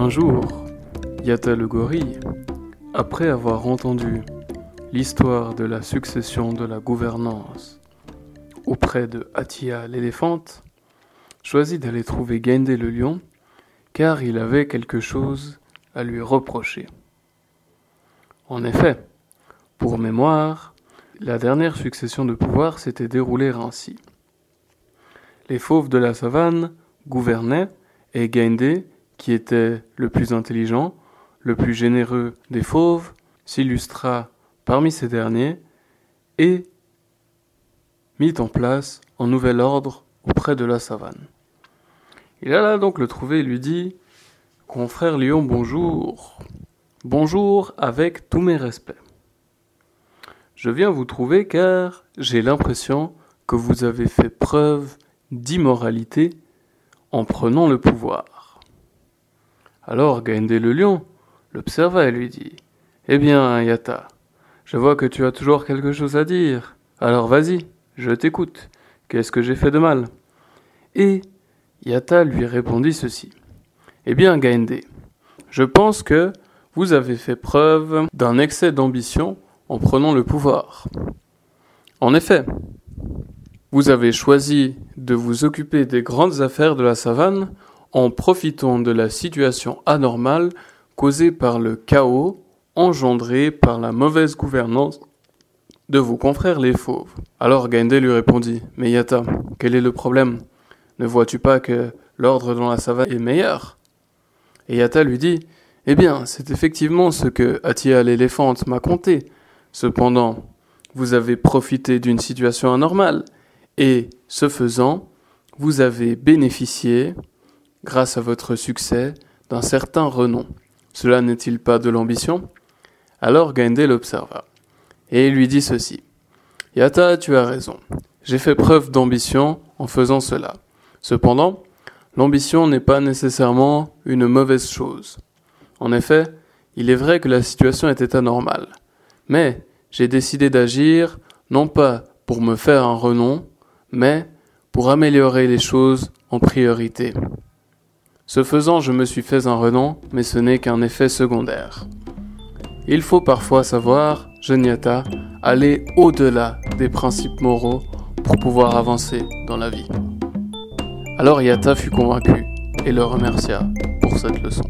Un jour, Yata le gorille, après avoir entendu l'histoire de la succession de la gouvernance auprès de Atia l'éléphante, choisit d'aller trouver Gendé le lion, car il avait quelque chose à lui reprocher. En effet, pour mémoire, la dernière succession de pouvoir s'était déroulée ainsi. Les fauves de la savane gouvernaient et Gendé, qui était le plus intelligent, le plus généreux des fauves, s'illustra parmi ces derniers et mit en place un nouvel ordre auprès de la savane. Il alla donc le trouver et lui dit Confrère lion, bonjour. Bonjour avec tous mes respects. Je viens vous trouver car j'ai l'impression que vous avez fait preuve d'immoralité en prenant le pouvoir. Alors Gaindé le lion l'observa et lui dit Eh bien, Yata, je vois que tu as toujours quelque chose à dire. Alors vas-y, je t'écoute. Qu'est-ce que j'ai fait de mal? Et Yata lui répondit ceci. Eh bien, Gaindé, je pense que vous avez fait preuve d'un excès d'ambition en prenant le pouvoir. En effet, vous avez choisi de vous occuper des grandes affaires de la savane en profitant de la situation anormale causée par le chaos engendré par la mauvaise gouvernance de vos confrères les fauves. Alors Gaindé lui répondit Mais Yata, quel est le problème? Ne vois-tu pas que l'ordre dans la savane est meilleur? Et Yata lui dit Eh bien, c'est effectivement ce que Atia l'éléphante m'a conté. Cependant, vous avez profité d'une situation anormale, et, ce faisant, vous avez bénéficié, grâce à votre succès, d'un certain renom. Cela n'est-il pas de l'ambition? Alors Gaindé l'observa et lui dit ceci. Yata, tu as raison. J'ai fait preuve d'ambition en faisant cela. Cependant, l'ambition n'est pas nécessairement une mauvaise chose. En effet, il est vrai que la situation était anormale. Mais j'ai décidé d'agir non pas pour me faire un renom, mais pour améliorer les choses en priorité. Ce faisant, je me suis fait un renom, mais ce n'est qu'un effet secondaire. Il faut parfois savoir, Geniata, aller au-delà des principes moraux pour pouvoir avancer dans la vie. Alors Yata fut convaincu et le remercia pour cette leçon.